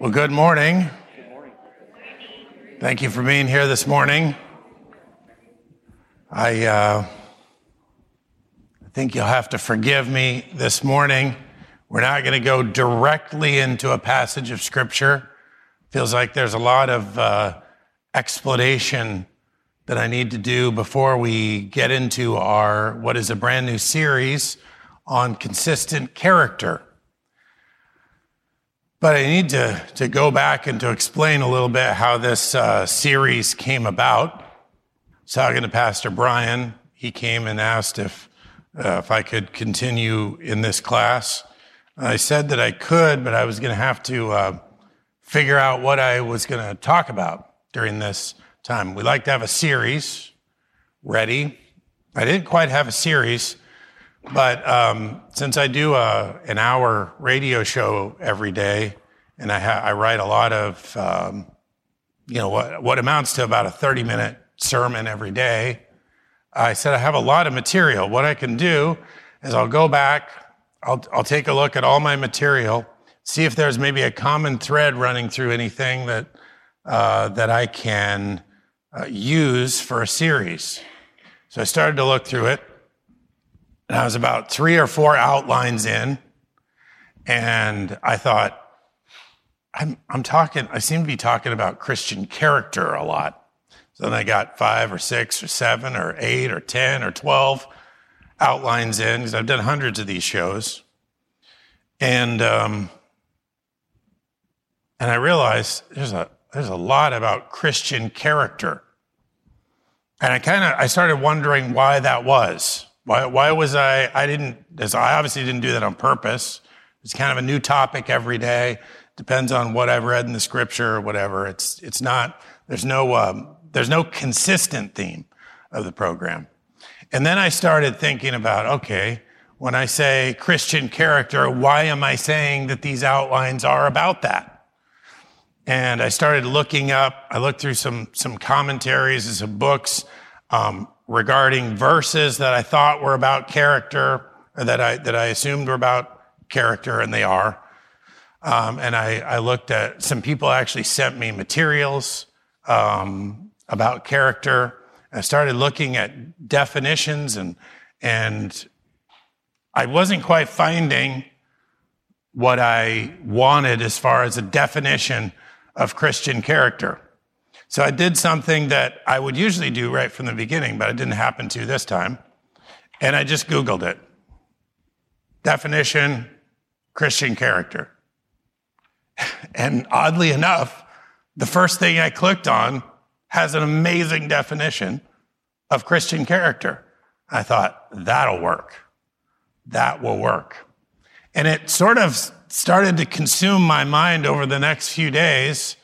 Well, good morning. Thank you for being here this morning. I, uh, I think you'll have to forgive me this morning. We're not going to go directly into a passage of Scripture. Feels like there's a lot of uh, explanation that I need to do before we get into our what is a brand new series on consistent character. But I need to, to go back and to explain a little bit how this uh, series came about. I talking to Pastor Brian. He came and asked if, uh, if I could continue in this class. I said that I could, but I was going to have to uh, figure out what I was going to talk about during this time. We like to have a series ready. I didn't quite have a series, but um, since I do a, an hour radio show every day, and I, ha- I write a lot of, um, you know, what, what amounts to about a 30 minute sermon every day, I said I have a lot of material. What I can do is I'll go back, I'll, I'll take a look at all my material, see if there's maybe a common thread running through anything that, uh, that I can uh, use for a series. So I started to look through it. And I was about three or four outlines in. And I thought, I'm, I'm talking, I seem to be talking about Christian character a lot. So then I got five or six or seven or eight or 10 or 12 outlines in because I've done hundreds of these shows. And, um, and I realized there's a, there's a lot about Christian character. And I kind of, I started wondering why that was. Why, why was I, I didn't, as I obviously didn't do that on purpose. It's kind of a new topic every day. Depends on what I've read in the scripture or whatever. It's, it's not, there's no, um, there's no consistent theme of the program. And then I started thinking about, okay, when I say Christian character, why am I saying that these outlines are about that? And I started looking up, I looked through some, some commentaries and some books, um, regarding verses that I thought were about character, or that I, that I assumed were about character, and they are. Um, and I, I, looked at some people actually sent me materials um, about character. I started looking at definitions, and and I wasn't quite finding what I wanted as far as a definition of Christian character. So I did something that I would usually do right from the beginning, but it didn't happen to this time. And I just Googled it. Definition, Christian character. And oddly enough, the first thing I clicked on has an amazing definition of Christian character. I thought, that'll work. That will work. And it sort of started to consume my mind over the next few days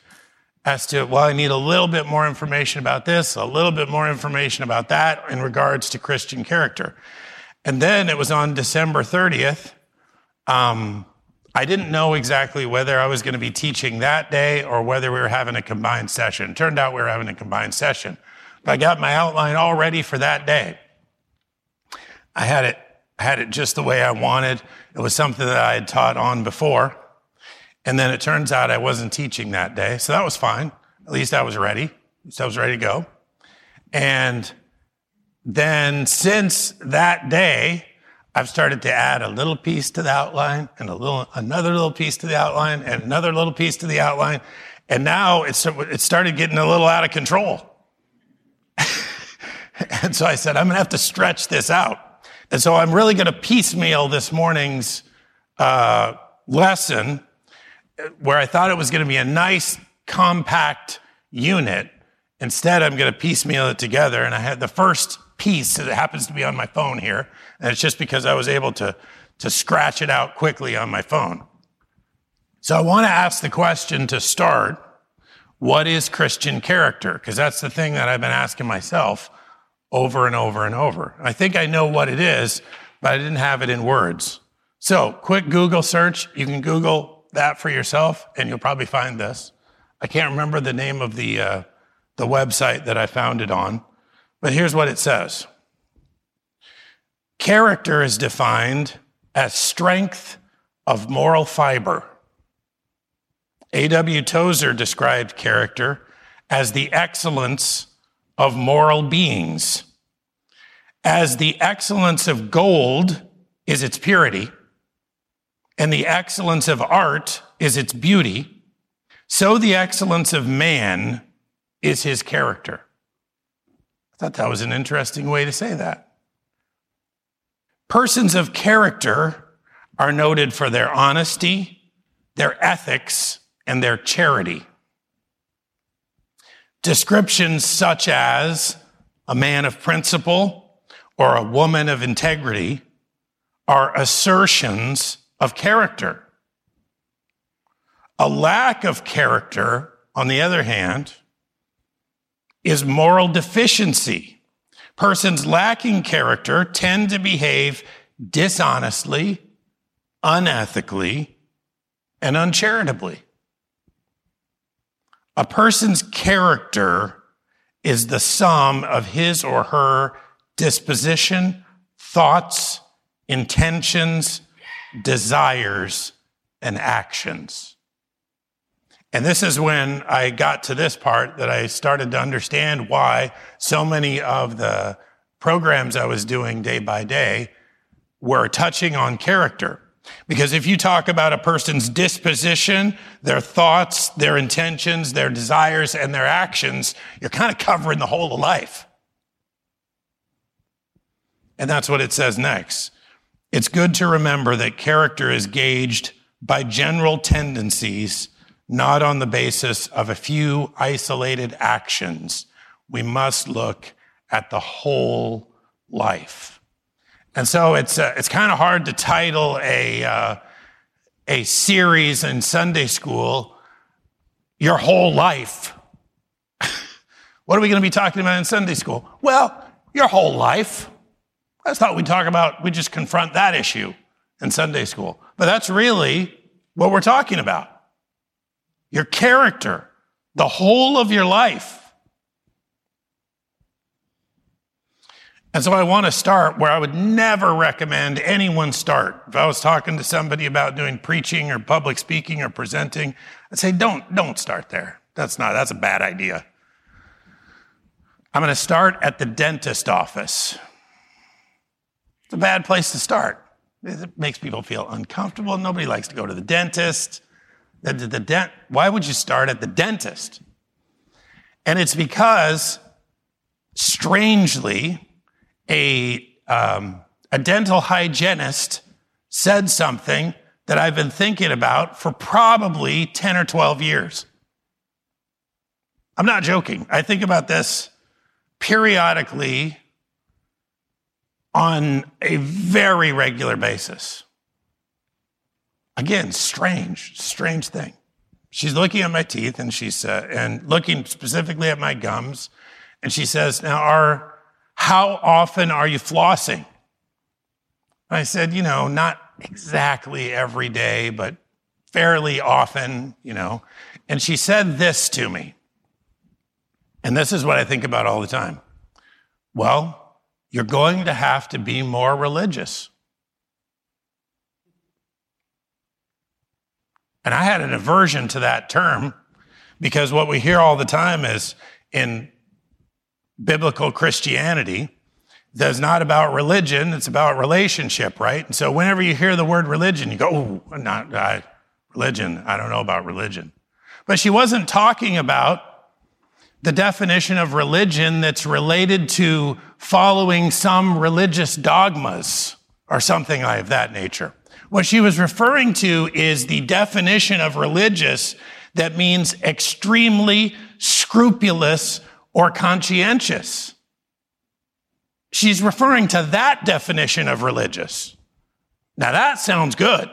as to, well, I need a little bit more information about this, a little bit more information about that in regards to Christian character. And then it was on December 30th. Um, I didn't know exactly whether I was going to be teaching that day or whether we were having a combined session. Turned out we were having a combined session. But I got my outline all ready for that day. I had it, had it just the way I wanted. It was something that I had taught on before. And then it turns out I wasn't teaching that day. So that was fine. At least I was ready. Least I was ready to go. And then since that day, I've started to add a little piece to the outline and a little, another little piece to the outline and another little piece to the outline. And now it's, it started getting a little out of control. and so I said, I'm going to have to stretch this out. And so I'm really going to piecemeal this morning's uh, lesson where I thought it was going to be a nice, compact unit. Instead, I'm going to piecemeal it together. And I had the first piece that happens to be on my phone here. And it's just because I was able to, to scratch it out quickly on my phone. So I want to ask the question to start what is Christian character? Because that's the thing that I've been asking myself over and over and over. I think I know what it is, but I didn't have it in words. So, quick Google search. You can Google that for yourself, and you'll probably find this. I can't remember the name of the, uh, the website that I found it on, but here's what it says Character is defined as strength of moral fiber, A.W. Tozer described character as the excellence of moral beings. As the excellence of gold is its purity, and the excellence of art is its beauty, so the excellence of man is his character. Thought that was an interesting way to say that. Persons of character are noted for their honesty, their ethics, and their charity. Descriptions such as a man of principle or a woman of integrity are assertions of character. A lack of character, on the other hand, is moral deficiency. Persons lacking character tend to behave dishonestly, unethically, and uncharitably. A person's character is the sum of his or her disposition, thoughts, intentions, desires, and actions. And this is when I got to this part that I started to understand why so many of the programs I was doing day by day were touching on character. Because if you talk about a person's disposition, their thoughts, their intentions, their desires, and their actions, you're kind of covering the whole of life. And that's what it says next. It's good to remember that character is gauged by general tendencies, not on the basis of a few isolated actions. We must look at the whole life. And so it's, uh, it's kind of hard to title a, uh, a series in Sunday school, Your Whole Life. what are we going to be talking about in Sunday school? Well, your whole life. I thought we'd talk about, we just confront that issue in Sunday school. But that's really what we're talking about. Your character, the whole of your life. And so I want to start where I would never recommend anyone start. If I was talking to somebody about doing preaching or public speaking or presenting, I'd say, don't, don't start there. That's not, that's a bad idea. I'm going to start at the dentist office. It's a bad place to start. It makes people feel uncomfortable. Nobody likes to go to the dentist. The, the, the why would you start at the dentist? And it's because, strangely, a, um, a dental hygienist said something that I've been thinking about for probably 10 or 12 years. I'm not joking. I think about this periodically on a very regular basis. Again, strange, strange thing. She's looking at my teeth and she said, and looking specifically at my gums, and she says, "Now, are how often are you flossing? I said, You know, not exactly every day, but fairly often, you know. And she said this to me. And this is what I think about all the time. Well, you're going to have to be more religious. And I had an aversion to that term because what we hear all the time is in biblical Christianity that's not about religion, it's about relationship, right? And so whenever you hear the word religion, you go, oh, not uh, religion. I don't know about religion. But she wasn't talking about the definition of religion that's related to following some religious dogmas or something of that nature. What she was referring to is the definition of religious that means extremely scrupulous or conscientious. She's referring to that definition of religious. Now that sounds good.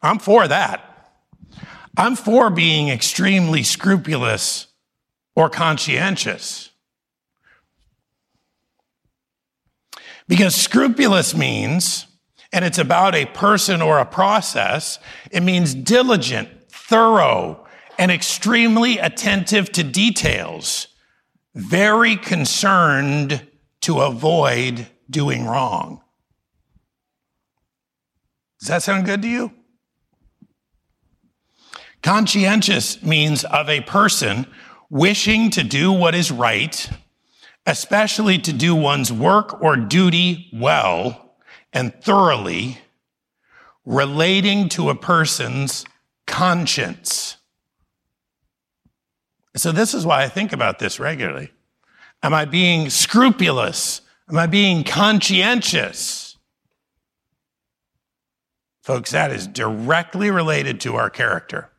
I'm for that. I'm for being extremely scrupulous or conscientious. Because scrupulous means, and it's about a person or a process, it means diligent, thorough, and extremely attentive to details, very concerned to avoid doing wrong. Does that sound good to you? Conscientious means of a person wishing to do what is right, especially to do one's work or duty well and thoroughly, relating to a person's conscience. So, this is why I think about this regularly. Am I being scrupulous? Am I being conscientious? Folks, that is directly related to our character.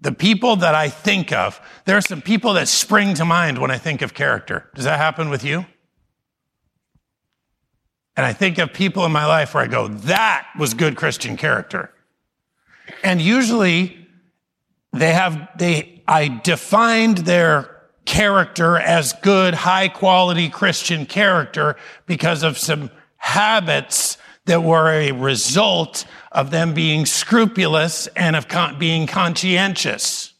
The people that I think of, there are some people that spring to mind when I think of character. Does that happen with you? And I think of people in my life where I go, that was good Christian character. And usually they have, they, I defined their character as good, high quality Christian character because of some habits that were a result of them being scrupulous and of con- being conscientious,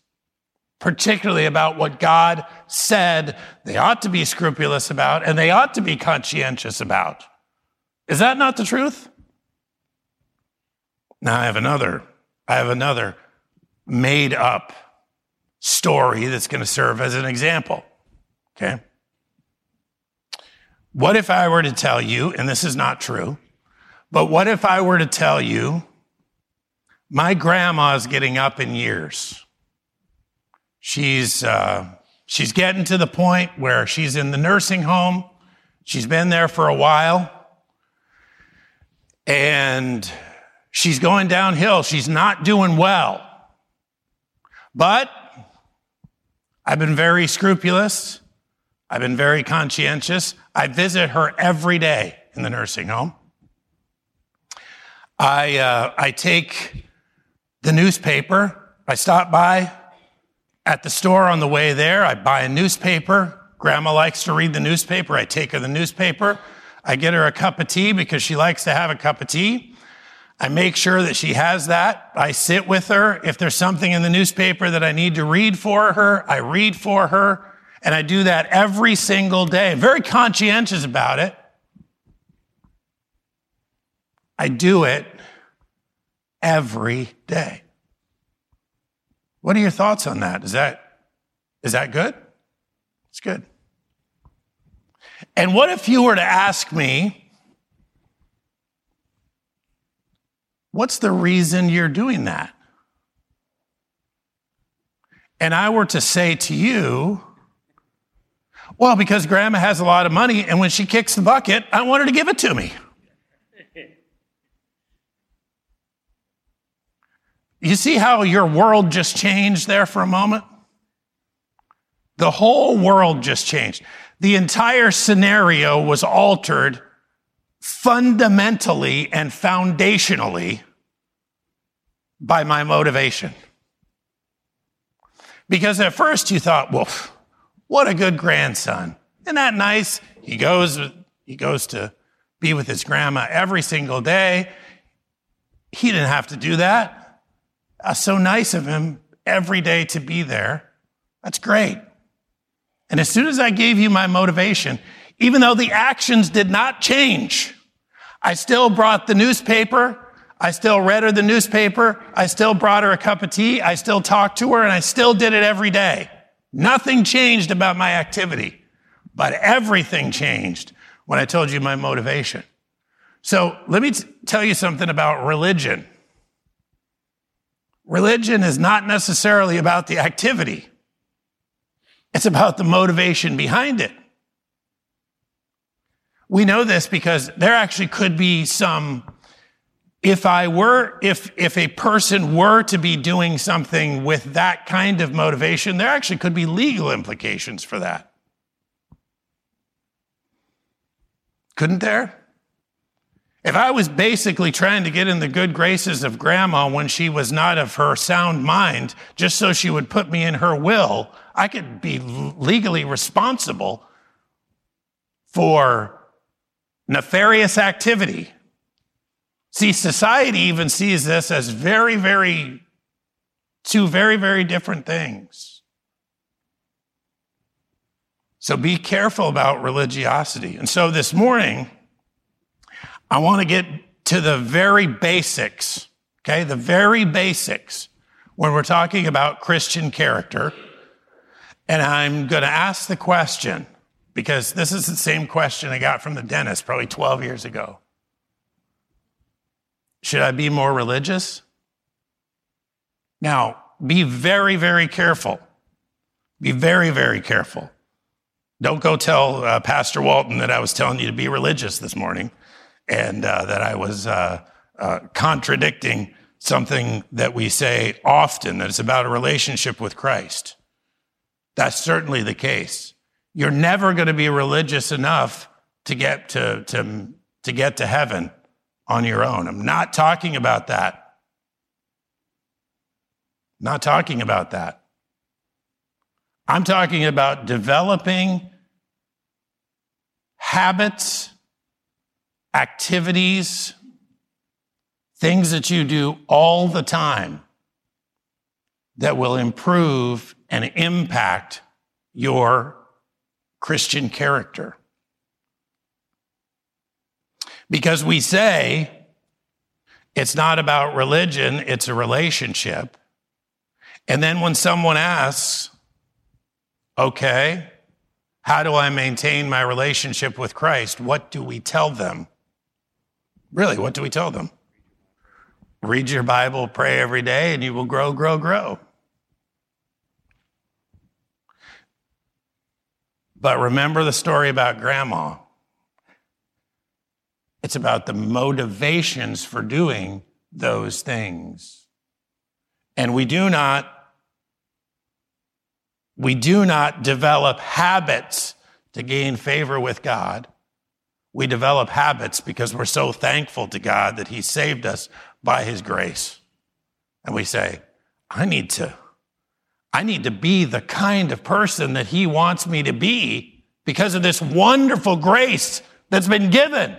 particularly about what God said they ought to be scrupulous about and they ought to be conscientious about. Is that not the truth? Now I have another, I have another made up story that's going to serve as an example. Okay. What if I were to tell you, and this is not true, but what if I were to tell you my grandma is getting up in years? She's, uh, she's getting to the point where she's in the nursing home. She's been there for a while. And she's going downhill. She's not doing well. But I've been very scrupulous. I've been very conscientious. I visit her every day in the nursing home. I, uh, I take the newspaper. I stop by at the store on the way there. I buy a newspaper. Grandma likes to read the newspaper. I take her the newspaper. I get her a cup of tea because she likes to have a cup of tea. I make sure that she has that. I sit with her. If there's something in the newspaper that I need to read for her, I read for her. And I do that every single day. very conscientious about it. I do it every day. What are your thoughts on that? Is that, is that good? It's good. And what if you were to ask me, What's the reason you're doing that? And I were to say to you, well, because grandma has a lot of money, and when she kicks the bucket, I want her to give it to me. You see how your world just changed there for a moment? The whole world just changed. The entire scenario was altered fundamentally and foundationally by my motivation. Because at first you thought, well, what a good grandson. Isn't that nice? He goes, he goes to be with his grandma every single day. He didn't have to do that. That's so nice of him every day to be there. That's great. And as soon as I gave you my motivation, even though the actions did not change. I still brought the newspaper. I still read her the newspaper. I still brought her a cup of tea. I still talked to her and I still did it every day. Nothing changed about my activity, but everything changed when I told you my motivation. So let me t- tell you something about religion. Religion is not necessarily about the activity. It's about the motivation behind it. We know this because there actually could be some, if I were, if, if a person were to be doing something with that kind of motivation, there actually could be legal implications for that. Couldn't there? If I was basically trying to get in the good graces of grandma when she was not of her sound mind, just so she would put me in her will, I could be legally responsible for nefarious activity. See, society even sees this as very, very, two very, very different things. So be careful about religiosity. And so this morning, I want to get to the very basics, okay? The very basics when we're talking about Christian character. And I'm going to ask the question because this is the same question I got from the dentist probably 12 years ago. Should I be more religious? Now, be very, very careful. Be very, very careful. Don't go tell uh, Pastor Walton that I was telling you to be religious this morning and uh, that I was uh, uh contradicting something that we say often that it's about a relationship with Christ. That's certainly the case. You're never going to be religious enough to get to, to, to get to heaven on your own. I'm not talking about that. Not talking about that. I'm talking about developing habits, activities, things that you do all the time that will improve and impact your Christian character. Because we say it's not about religion, it's a relationship. And then when someone asks, okay, how do I maintain my relationship with Christ? What do we tell them? Really, what do we tell them? Read your Bible, pray every day, and you will grow, grow, grow. But remember the story about grandma. It's about the motivations for doing those things. And we do not we do not develop habits to gain favor with God. We develop habits because we're so thankful to God that he saved us by his grace. And we say, I need to I need to be the kind of person that he wants me to be because of this wonderful grace that's been given.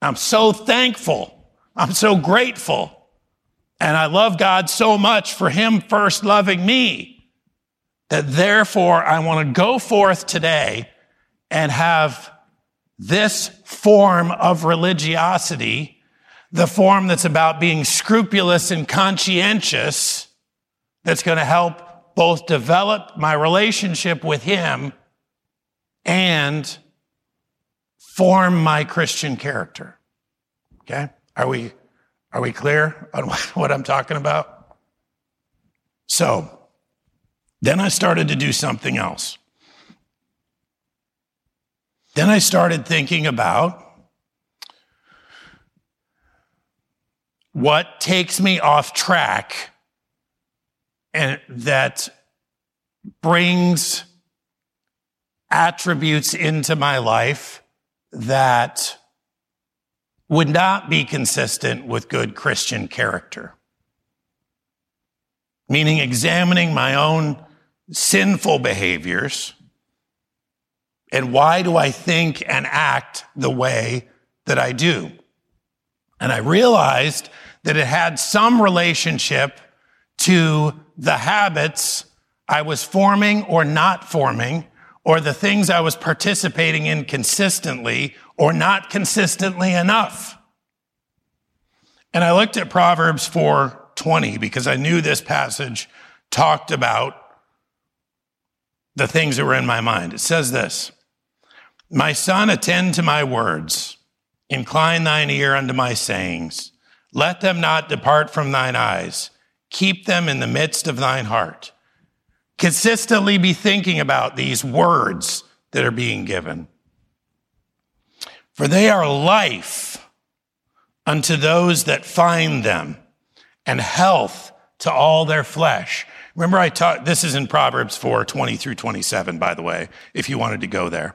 I'm so thankful. I'm so grateful. And I love God so much for him first loving me that therefore I want to go forth today and have this form of religiosity the form that's about being scrupulous and conscientious that's going to help both develop my relationship with Him and form my Christian character. Okay? Are we, are we clear on what I'm talking about? So, then I started to do something else. Then I started thinking about what takes me off track and that brings attributes into my life that would not be consistent with good Christian character. Meaning examining my own sinful behaviors and why do I think and act the way that I do? And I realized that it had some relationship to the habits I was forming or not forming, or the things I was participating in consistently or not consistently enough. And I looked at Proverbs 4:20 because I knew this passage talked about the things that were in my mind. It says this, "My son, attend to my words. Incline thine ear unto my sayings. Let them not depart from thine eyes. Keep them in the midst of thine heart. Consistently be thinking about these words that are being given. For they are life unto those that find them and health to all their flesh. Remember I taught, this is in Proverbs 4, 20 through 27, by the way, if you wanted to go there.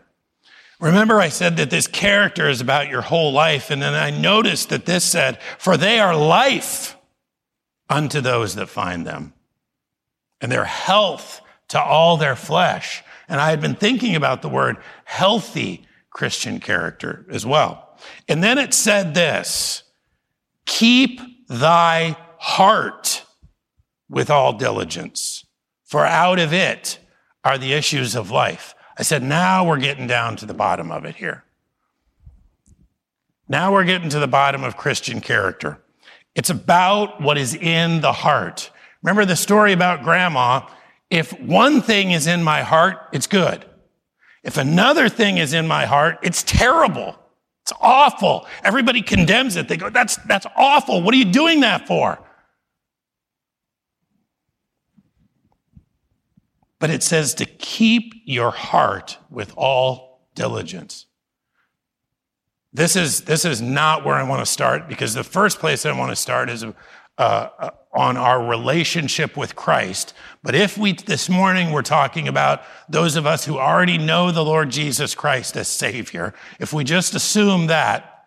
Remember, I said that this character is about your whole life. And then I noticed that this said, for they are life unto those that find them and their health to all their flesh. And I had been thinking about the word healthy Christian character as well. And then it said this, keep thy heart with all diligence, for out of it are the issues of life. I said, now we're getting down to the bottom of it here. Now we're getting to the bottom of Christian character. It's about what is in the heart. Remember the story about grandma? If one thing is in my heart, it's good. If another thing is in my heart, it's terrible. It's awful. Everybody condemns it. They go, that's, that's awful. What are you doing that for? But it says to keep your heart with all diligence. This is, this is not where I want to start because the first place I want to start is uh, on our relationship with Christ. But if we, this morning, we're talking about those of us who already know the Lord Jesus Christ as Savior, if we just assume that,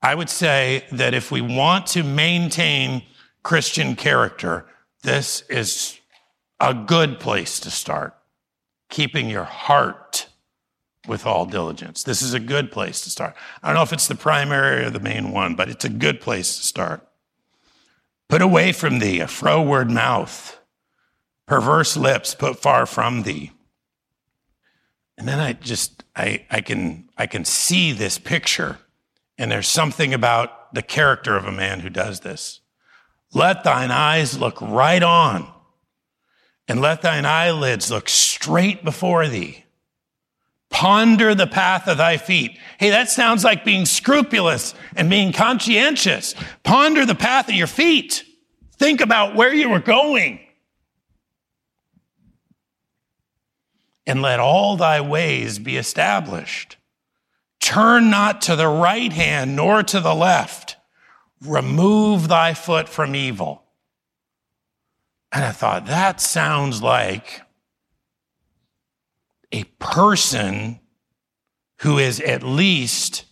I would say that if we want to maintain Christian character, this is a good place to start. Keeping your heart with all diligence. This is a good place to start. I don't know if it's the primary or the main one, but it's a good place to start. Put away from thee a froward mouth, perverse lips put far from thee. And then I just, I, I can, I can see this picture. And there's something about the character of a man who does this. Let thine eyes look right on and let thine eyelids look straight before thee. Ponder the path of thy feet. Hey, that sounds like being scrupulous and being conscientious. Ponder the path of your feet. Think about where you were going. And let all thy ways be established. Turn not to the right hand nor to the left. Remove thy foot from evil. And I thought, that sounds like a person who is at least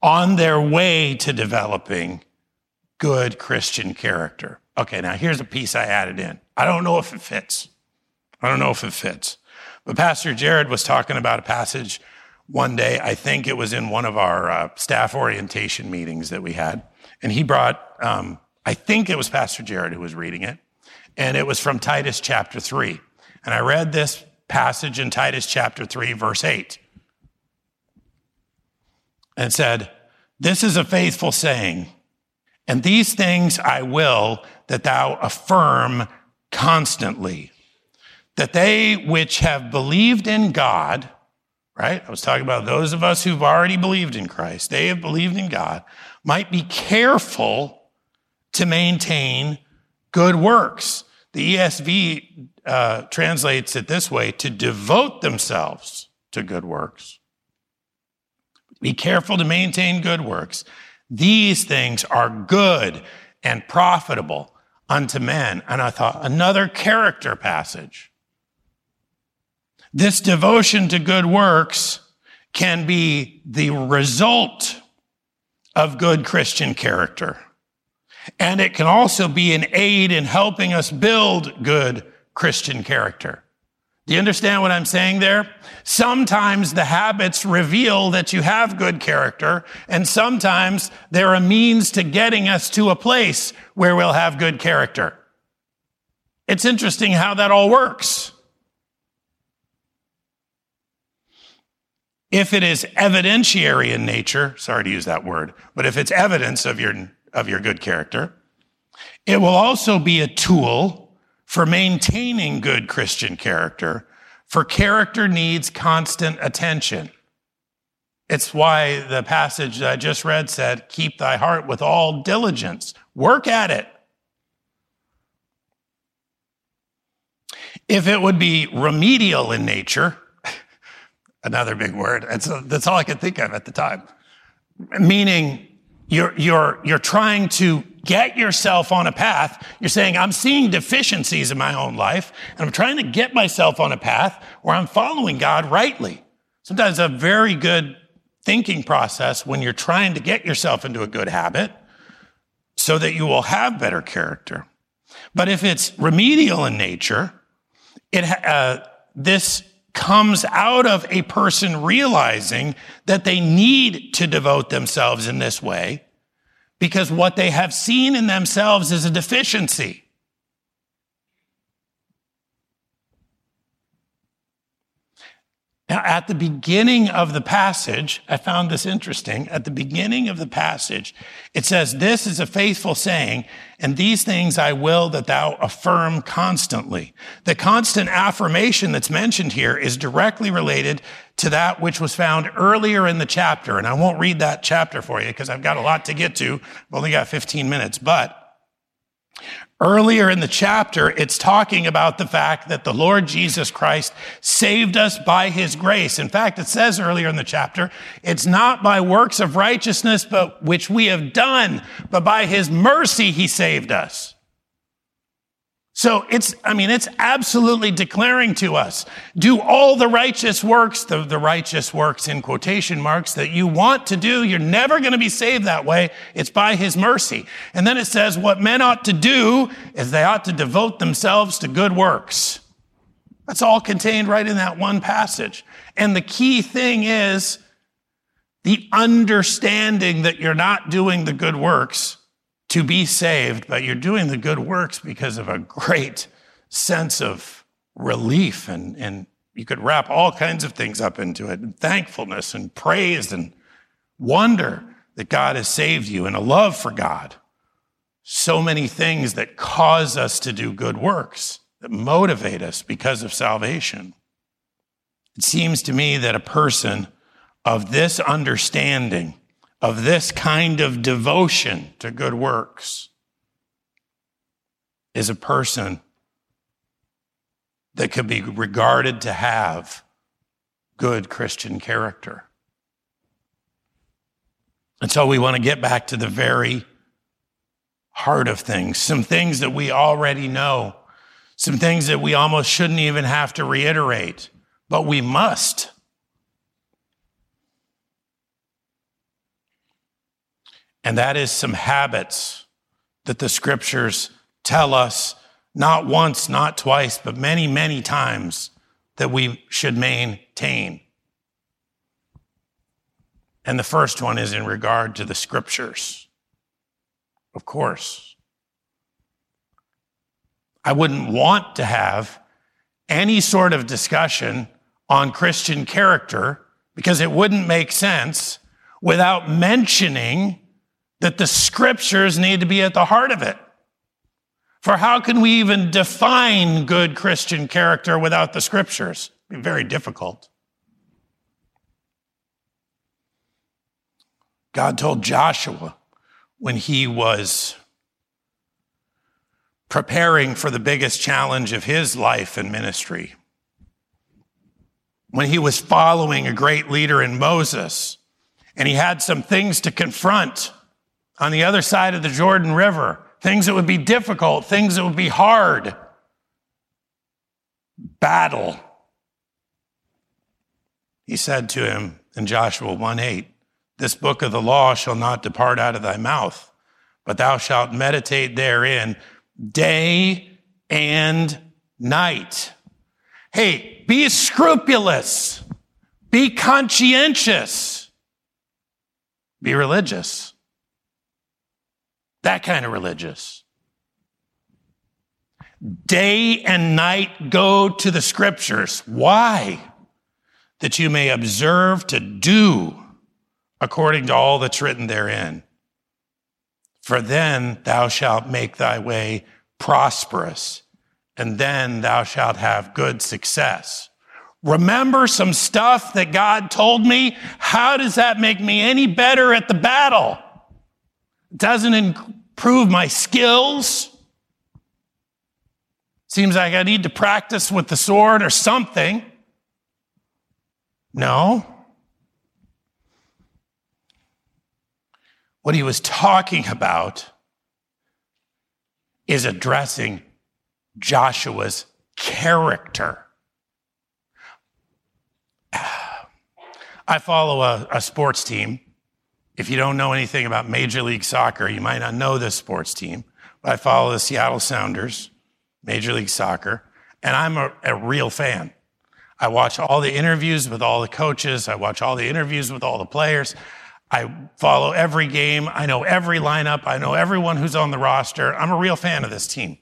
on their way to developing good Christian character. Okay, now here's a piece I added in. I don't know if it fits. I don't know if it fits. But Pastor Jared was talking about a passage one day. I think it was in one of our uh, staff orientation meetings that we had. And he brought, um, I think it was Pastor Jared who was reading it. And it was from Titus chapter 3. And I read this passage in Titus chapter 3, verse 8. And said, This is a faithful saying, and these things I will that thou affirm constantly, that they which have believed in God, right? I was talking about those of us who've already believed in Christ, they have believed in God, might be careful to maintain good works. The ESV uh, translates it this way to devote themselves to good works. Be careful to maintain good works. These things are good and profitable unto men. And I thought, another character passage. This devotion to good works can be the result of good Christian character. And it can also be an aid in helping us build good Christian character. Do you understand what I'm saying there? Sometimes the habits reveal that you have good character, and sometimes they're a means to getting us to a place where we'll have good character. It's interesting how that all works. If it is evidentiary in nature, sorry to use that word, but if it's evidence of your of your good character. It will also be a tool for maintaining good Christian character, for character needs constant attention. It's why the passage I just read said, Keep thy heart with all diligence, work at it. If it would be remedial in nature, another big word, that's, that's all I could think of at the time, meaning you're, you're, you're trying to get yourself on a path. You're saying, I'm seeing deficiencies in my own life, and I'm trying to get myself on a path where I'm following God rightly. Sometimes a very good thinking process when you're trying to get yourself into a good habit so that you will have better character. But if it's remedial in nature, it, uh, this comes out of a person realizing that they need to devote themselves in this way because what they have seen in themselves is a deficiency. Now, at the beginning of the passage, I found this interesting. At the beginning of the passage, it says, This is a faithful saying, and these things I will that thou affirm constantly. The constant affirmation that's mentioned here is directly related to that which was found earlier in the chapter. And I won't read that chapter for you because I've got a lot to get to. I've only got 15 minutes, but Earlier in the chapter, it's talking about the fact that the Lord Jesus Christ saved us by his grace. In fact, it says earlier in the chapter, it's not by works of righteousness, but which we have done, but by his mercy he saved us. So it's, I mean, it's absolutely declaring to us, do all the righteous works, the, the righteous works in quotation marks that you want to do. You're never going to be saved that way. It's by his mercy. And then it says what men ought to do is they ought to devote themselves to good works. That's all contained right in that one passage. And the key thing is the understanding that you're not doing the good works to be saved, but you're doing the good works because of a great sense of relief and, and you could wrap all kinds of things up into it and thankfulness and praise and wonder that God has saved you and a love for God. So many things that cause us to do good works, that motivate us because of salvation. It seems to me that a person of this understanding of this kind of devotion to good works is a person that could be regarded to have good Christian character. And so we want to get back to the very heart of things, some things that we already know, some things that we almost shouldn't even have to reiterate, but we must. And that is some habits that the scriptures tell us not once, not twice, but many, many times that we should maintain. And the first one is in regard to the scriptures. Of course. I wouldn't want to have any sort of discussion on Christian character because it wouldn't make sense without mentioning that the scriptures need to be at the heart of it. For how can we even define good Christian character without the scriptures? It'd be very difficult. God told Joshua when he was preparing for the biggest challenge of his life and ministry, when he was following a great leader in Moses, and he had some things to confront on the other side of the Jordan River, things that would be difficult, things that would be hard. Battle. He said to him in Joshua 1 8, This book of the law shall not depart out of thy mouth, but thou shalt meditate therein day and night. Hey, be scrupulous, be conscientious, be religious. That kind of religious. Day and night go to the scriptures. Why? That you may observe to do according to all that's written therein. For then thou shalt make thy way prosperous, and then thou shalt have good success. Remember some stuff that God told me? How does that make me any better at the battle? Doesn't improve my skills. Seems like I need to practice with the sword or something. No. What he was talking about is addressing Joshua's character. I follow a, a sports team if you don't know anything about Major League Soccer, you might not know this sports team, but I follow the Seattle Sounders, Major League Soccer, and I'm a, a real fan. I watch all the interviews with all the coaches. I watch all the interviews with all the players. I follow every game. I know every lineup. I know everyone who's on the roster. I'm a real fan of this team.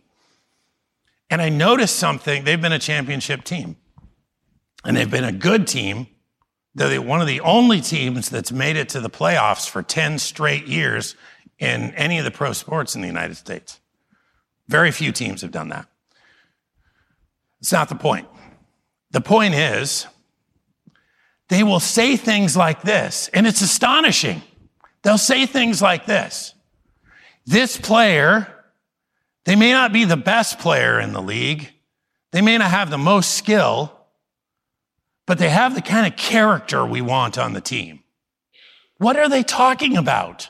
And I noticed something. They've been a championship team. and they've been a good team. They're one of the only teams that's made it to the playoffs for 10 straight years in any of the pro sports in the United States. Very few teams have done that. It's not the point. The point is, they will say things like this, and it's astonishing. They'll say things like this. This player, they may not be the best player in the league. They may not have the most skill, but they have the kind of character we want on the team. What are they talking about?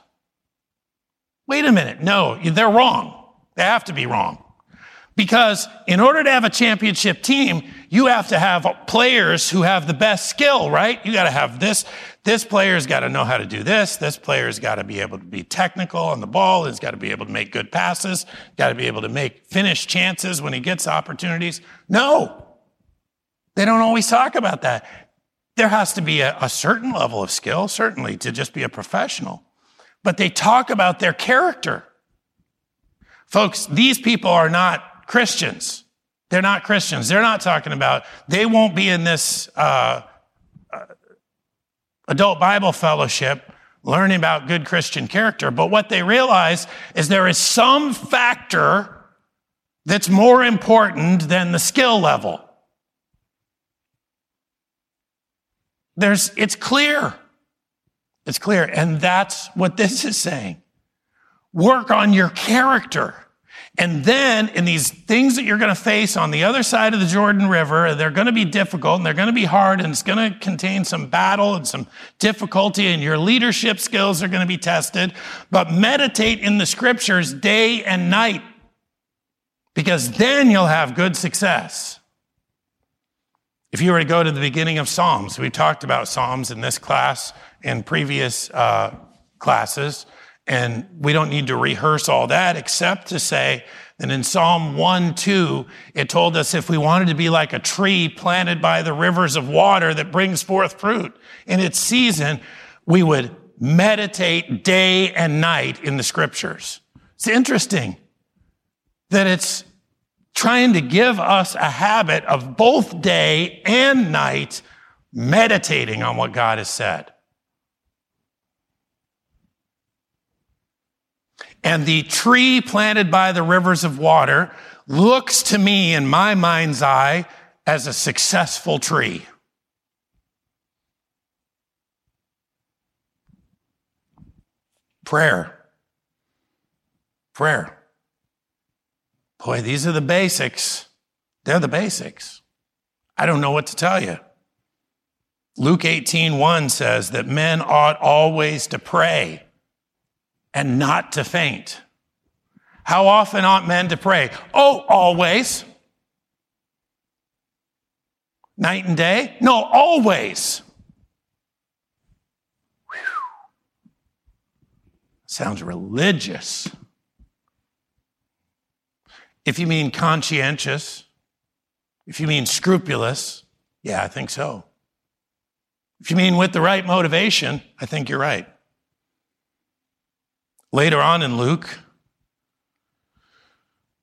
Wait a minute. No, they're wrong. They have to be wrong. Because in order to have a championship team, you have to have players who have the best skill, right? You got to have this. This player's got to know how to do this. This player's got to be able to be technical on the ball. He's got to be able to make good passes. Got to be able to make finish chances when he gets opportunities. No. They don't always talk about that. There has to be a, a certain level of skill, certainly, to just be a professional. But they talk about their character. Folks, these people are not Christians. They're not Christians. They're not talking about, they won't be in this uh, uh, adult Bible fellowship learning about good Christian character. But what they realize is there is some factor that's more important than the skill level. There's, it's clear. It's clear. And that's what this is saying. Work on your character. And then in these things that you're going to face on the other side of the Jordan River, they're going to be difficult and they're going to be hard and it's going to contain some battle and some difficulty and your leadership skills are going to be tested. But meditate in the scriptures day and night because then you'll have good success. If you were to go to the beginning of Psalms, we talked about Psalms in this class and previous uh, classes. And we don't need to rehearse all that except to say that in Psalm 1 2, it told us if we wanted to be like a tree planted by the rivers of water that brings forth fruit in its season, we would meditate day and night in the scriptures. It's interesting that it's trying to give us a habit of both day and night meditating on what God has said. And the tree planted by the rivers of water looks to me in my mind's eye as a successful tree. Prayer. Prayer. Boy, these are the basics. They're the basics. I don't know what to tell you. Luke 18, 1 says that men ought always to pray and not to faint. How often ought men to pray? Oh, always. Night and day? No, always. Whew. Sounds religious. If you mean conscientious, if you mean scrupulous, yeah, I think so. If you mean with the right motivation, I think you're right. Later on in Luke,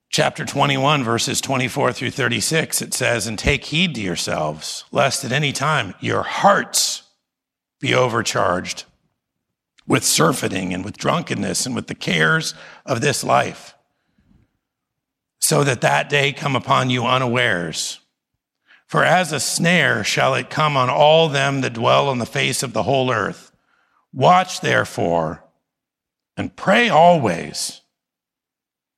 chapter 21, verses 24 through 36, it says, And take heed to yourselves, lest at any time your hearts be overcharged with surfeiting and with drunkenness and with the cares of this life, so that that day come upon you unawares. For as a snare shall it come on all them that dwell on the face of the whole earth. Watch therefore and pray always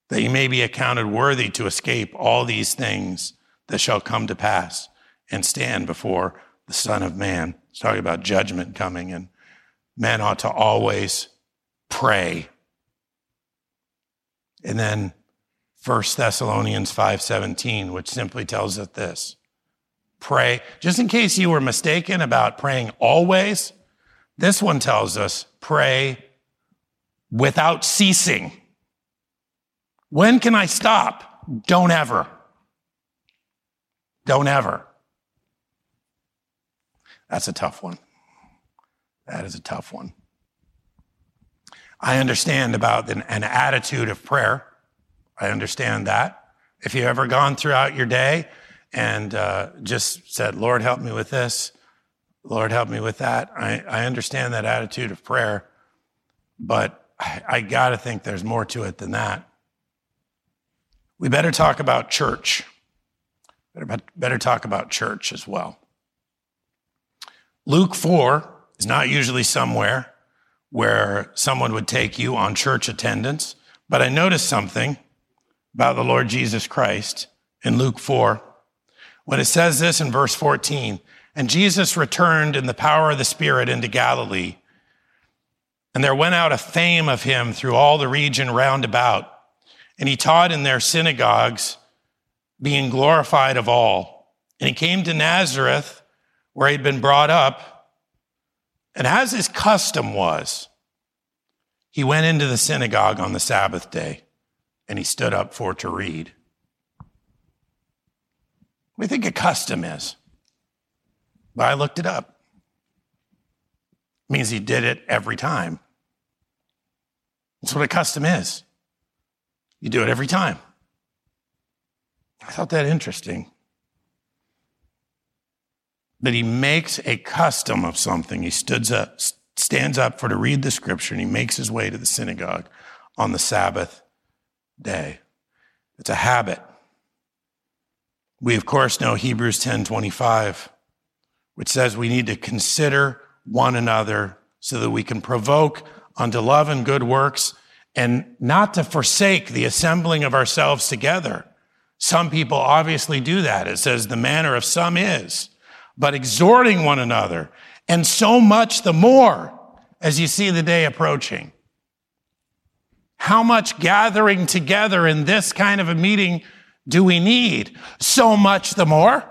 that you may be accounted worthy to escape all these things that shall come to pass and stand before the Son of Man. It's talking about judgment coming, and men ought to always pray. And then 1 Thessalonians 5:17, which simply tells us this. Pray. Just in case you were mistaken about praying always, this one tells us pray without ceasing. When can I stop? Don't ever. Don't ever. That's a tough one. That is a tough one. I understand about an, an attitude of prayer. I understand that. If you've ever gone throughout your day and uh, just said, Lord, help me with this. Lord, help me with that. I, I understand that attitude of prayer, but I, I got to think there's more to it than that. We better talk about church. Better, better talk about church as well. Luke 4 is not usually somewhere where someone would take you on church attendance, but I noticed something about the Lord Jesus Christ in Luke 4 when it says this in verse 14 and Jesus returned in the power of the Spirit into Galilee. And there went out a fame of him through all the region round about. And he taught in their synagogues, being glorified of all. And he came to Nazareth, where he'd been brought up. And as his custom was, he went into the synagogue on the Sabbath day and he stood up for to read. We think a custom is? But I looked it up. It means he did it every time. That's what a custom is. You do it every time. I thought that interesting. That he makes a custom of something. He stood up, stands up for to read the scripture, and he makes his way to the synagogue on the Sabbath day. It's a habit. We of course know Hebrews 10:25 which says we need to consider one another so that we can provoke unto love and good works and not to forsake the assembling of ourselves together. Some people obviously do that. It says the manner of some is, but exhorting one another and so much the more as you see the day approaching. How much gathering together in this kind of a meeting do we need? So much the more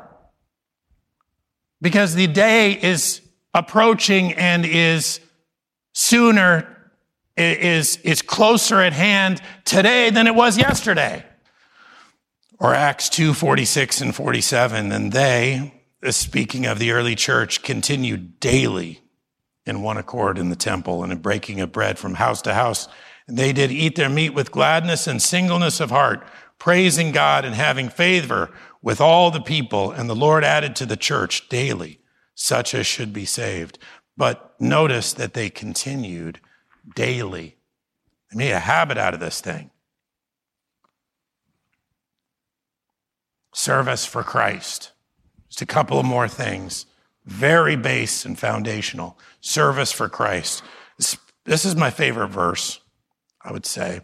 because the day is approaching and is sooner, is, is closer at hand today than it was yesterday. Or Acts 2 46 and 47. And they, speaking of the early church, continued daily in one accord in the temple and in breaking of bread from house to house. They did eat their meat with gladness and singleness of heart, praising God and having favor with all the people, and the Lord added to the church daily such as should be saved. But notice that they continued daily. They made a habit out of this thing. Service for Christ. Just a couple of more things. Very base and foundational. Service for Christ. This, this is my favorite verse, I would say,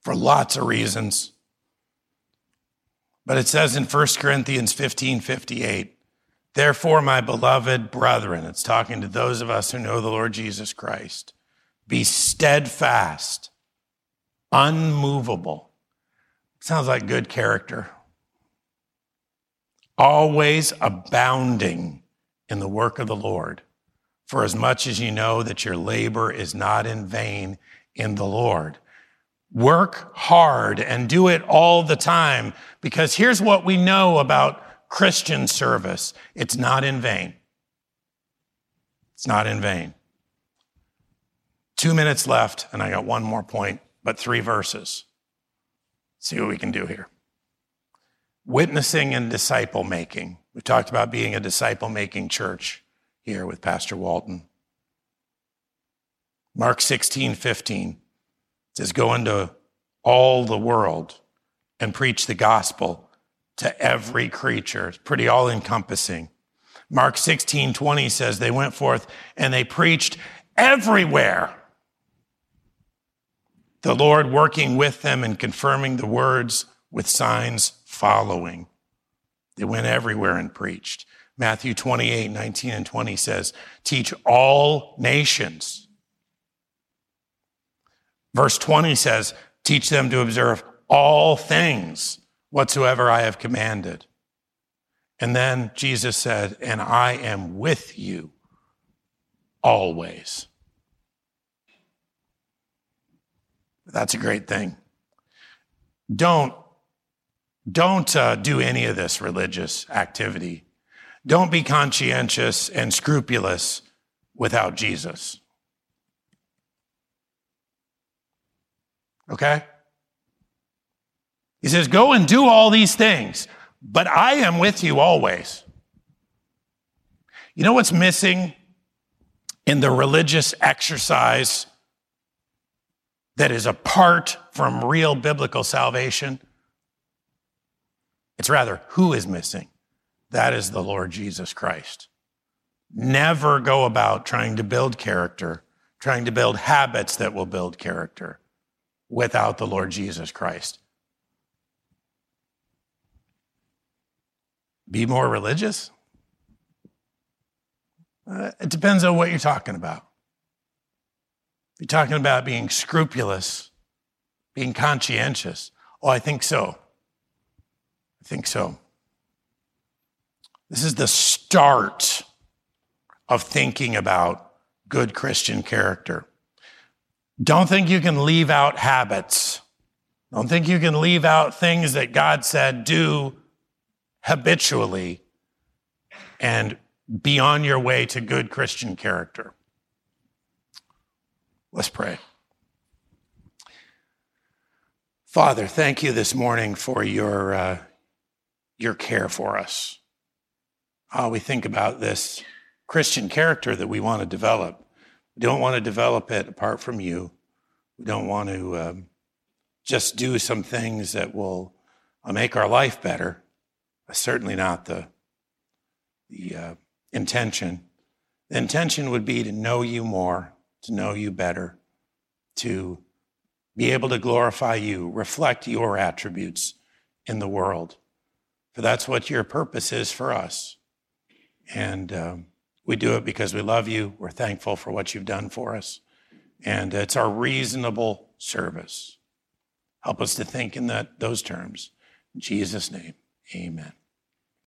for lots of reasons. But it says in 1 Corinthians 15 58, Therefore, my beloved brethren, it's talking to those of us who know the Lord Jesus Christ, be steadfast, unmovable. Sounds like good character. Always abounding in the work of the Lord, for as much as you know that your labor is not in vain in the Lord. Work hard and do it all the time because here's what we know about Christian service. It's not in vain. It's not in vain. Two minutes left, and I got one more point, but three verses. See what we can do here. Witnessing and disciple making. We talked about being a disciple making church here with Pastor Walton. Mark 16, 15 says, Go into all the world and preach the gospel to every creature. It's pretty all encompassing. Mark 16, 20 says, They went forth and they preached everywhere. The Lord working with them and confirming the words with signs following. They went everywhere and preached. Matthew 28, 19 and 20 says, Teach all nations Verse 20 says, Teach them to observe all things whatsoever I have commanded. And then Jesus said, And I am with you always. That's a great thing. Don't, don't uh, do any of this religious activity. Don't be conscientious and scrupulous without Jesus. Okay? He says, Go and do all these things, but I am with you always. You know what's missing in the religious exercise that is apart from real biblical salvation? It's rather who is missing. That is the Lord Jesus Christ. Never go about trying to build character, trying to build habits that will build character without the Lord Jesus Christ. Be more religious? Uh, it depends on what you're talking about. You're talking about being scrupulous, being conscientious. Oh, I think so. I think so. This is the start of thinking about good Christian character. Don't think you can leave out habits. Don't think you can leave out things that God said do habitually and be on your way to good Christian character. Let's pray. Father, thank you this morning for your, uh, your care for us. Oh, we think about this Christian character that we want to develop. We don't want to develop it apart from you. We don't want to um, just do some things that will uh, make our life better. Certainly not the, the uh, intention. The intention would be to know you more, to know you better, to be able to glorify you, reflect your attributes in the world. For that's what your purpose is for us. And um, we do it because we love you. We're thankful for what you've done for us. And it's our reasonable service. Help us to think in that, those terms. In Jesus' name, amen.